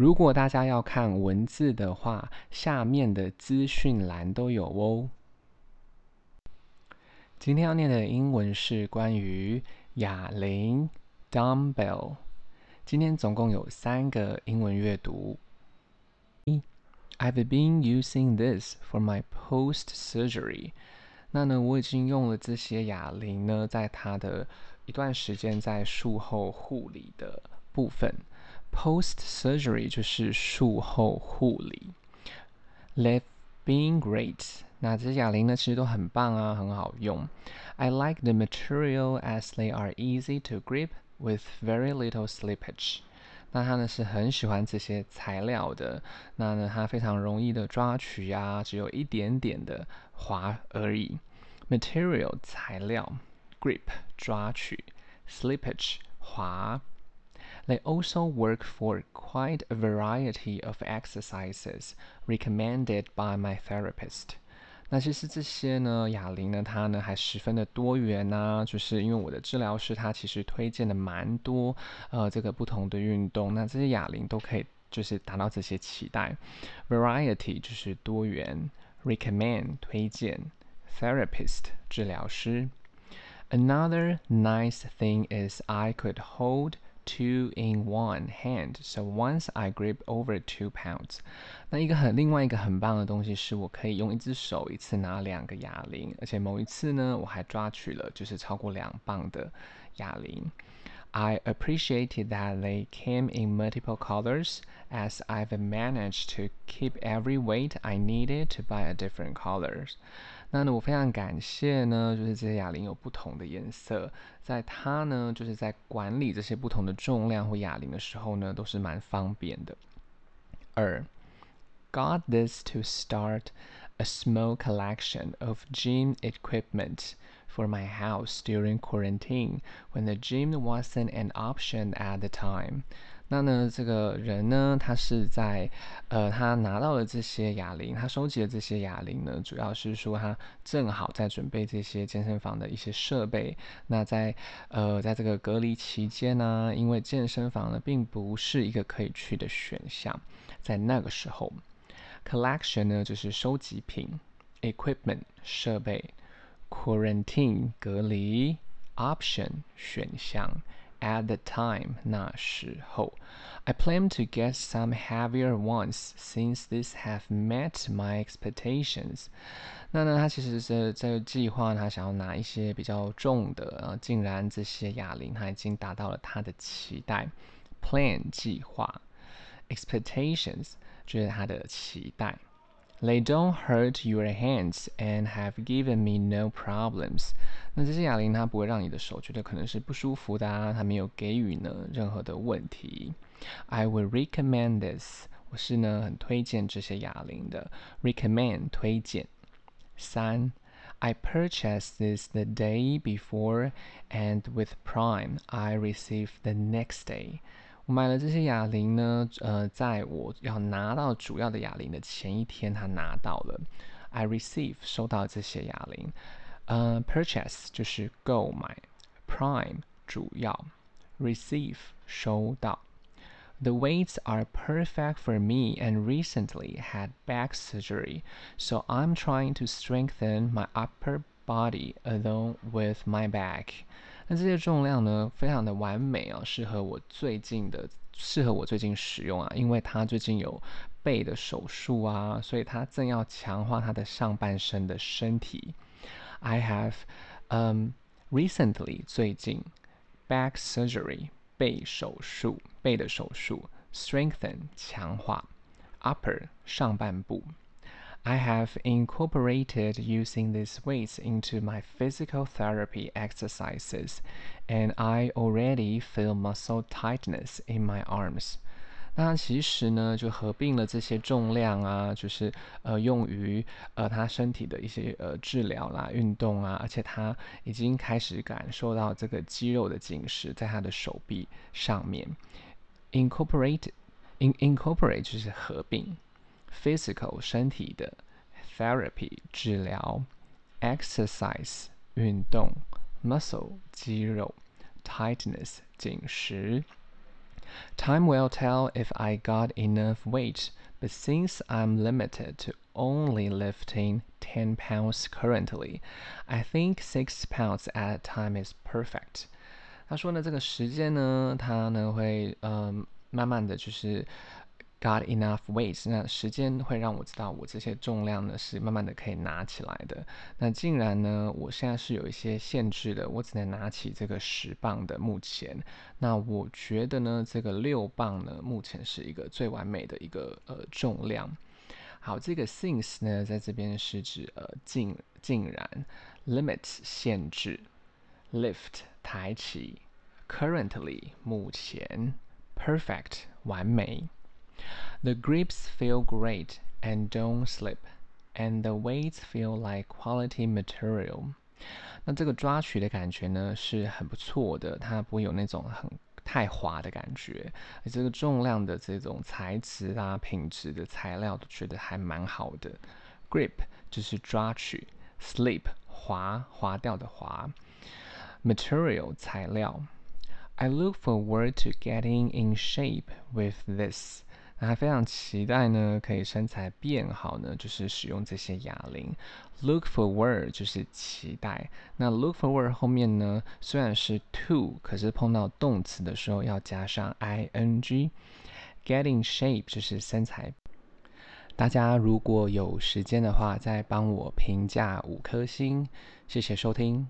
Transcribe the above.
如果大家要看文字的话，下面的资讯栏都有哦。今天要念的英文是关于哑铃 （dumbbell）。今天总共有三个英文阅读。I've been using this for my post-surgery。那呢，我已经用了这些哑铃呢，在它的一段时间在术后护理的部分。Post surgery 就是术后护理。They've been great。那这些哑铃呢，其实都很棒啊，很好用。I like the material as they are easy to grip with very little slippage。那他呢是很喜欢这些材料的。那呢，它非常容易的抓取呀，只有一点点的滑而已。Material 材料，grip 抓取，slippage 滑。 They also work for quite a variety of exercises recommended by my therapist。那其实这些呢，哑铃呢，它呢还十分的多元呐，就是因为我的治疗师他其实推荐的蛮多，呃，这个不同的运动，那这些哑铃都可以就是达到这些期待。Variety 就是多元，recommend 推荐，therapist 治疗师。Another nice thing is I could hold two in one hand. So once I grip over two pounds，那一个很另外一个很棒的东西是我可以用一只手一次拿两个哑铃，而且某一次呢我还抓取了就是超过两磅的哑铃。I appreciated that they came in multiple colors as I've managed to keep every weight I needed to buy a different colors. 那呢，我非常感谢呢，就是这些哑铃有不同的颜色，在它呢，就是在管理这些不同的重量或哑铃的时候呢，都是蛮方便的。二，got this to start a small collection of gym equipment For my house during quarantine when the gym wasn't an option at the time. 那呢，这个人呢，他是在，呃，他拿到了这些哑铃，他收集了这些哑铃呢，主要是说他正好在准备这些健身房的一些设备。那在，呃，在这个隔离期间呢，因为健身房呢并不是一个可以去的选项，在那个时候，collection 呢就是收集品，equipment 设备 ，quarantine 隔离，option 选项。at the time 那时候。I plan to get some heavier ones since these have met my expectations。那呢，他其实是这个计划，他想要拿一些比较重的，呃，竟然这些哑铃他已经达到了他的期待。Plan 计划，expectations 就是他的期待。 They don't hurt your hands and have given me no problems。那这些哑铃它不会让你的手觉得可能是不舒服的啊，它没有给予呢任何的问题。I will recommend this。我是呢很推荐这些哑铃的。Recommend 推荐。三，I purchased this the day before and with Prime I received the next day。 我买了这些哑铃呢，呃，在我要拿到主要的哑铃的前一天，他拿到了。I receive 收到这些哑铃，呃，purchase 就是购买，prime 主要，receive 收到。The weights are perfect for me and recently had back surgery, so I'm trying to strengthen my upper body along with my back. 那这些重量呢，非常的完美啊，适合我最近的，适合我最近使用啊，因为他最近有背的手术啊，所以他正要强化他的上半身的身体。I have, um, recently 最近 back surgery 背手术，背的手术，strengthen 强化，upper 上半部。I have incorporated using these weights into my physical therapy exercises, and I already feel muscle tightness in my arms. 那其实呢，就合并了这些重量啊，就是呃用于呃他身体的一些呃治疗啦、运动啊，而且他已经开始感受到这个肌肉的紧实在他的手臂上面。Incorporate, in incorporate 就是合并。 physical 身体的，therapy 治疗，exercise 运动，muscle 肌肉，tightness 紧实。 Time will tell if I got enough weight, but since I'm limited to only lifting 10 pounds currently, I think six pounds at a time is perfect. 他说呢，这个时间呢，它呢会嗯慢慢的就是 got enough weight，那时间会让我知道我这些重量呢是慢慢的可以拿起来的。那竟然呢，我现在是有一些限制的，我只能拿起这个十磅的。目前，那我觉得呢，这个六磅呢，目前是一个最完美的一个呃重量。好，这个 since 呢，在这边是指呃竟竟然，limit 限制，lift 抬起，currently 目前，perfect 完美。The grips feel great and don't slip, and the weights feel like quality material. 那这个抓取的感觉呢是很不错的，它不会有那种很太滑的感觉，而这个重量的这种材质啊、品质的材料都觉得还蛮好的。Grip 就是抓取，slip 滑滑掉的滑，material 材料。I look forward to getting in shape with this. 那还非常期待呢，可以身材变好呢，就是使用这些哑铃。Look forward 就是期待。那 look forward 后面呢，虽然是 to，可是碰到动词的时候要加上 ing。Getting shape 就是身材。大家如果有时间的话，再帮我评价五颗星，谢谢收听。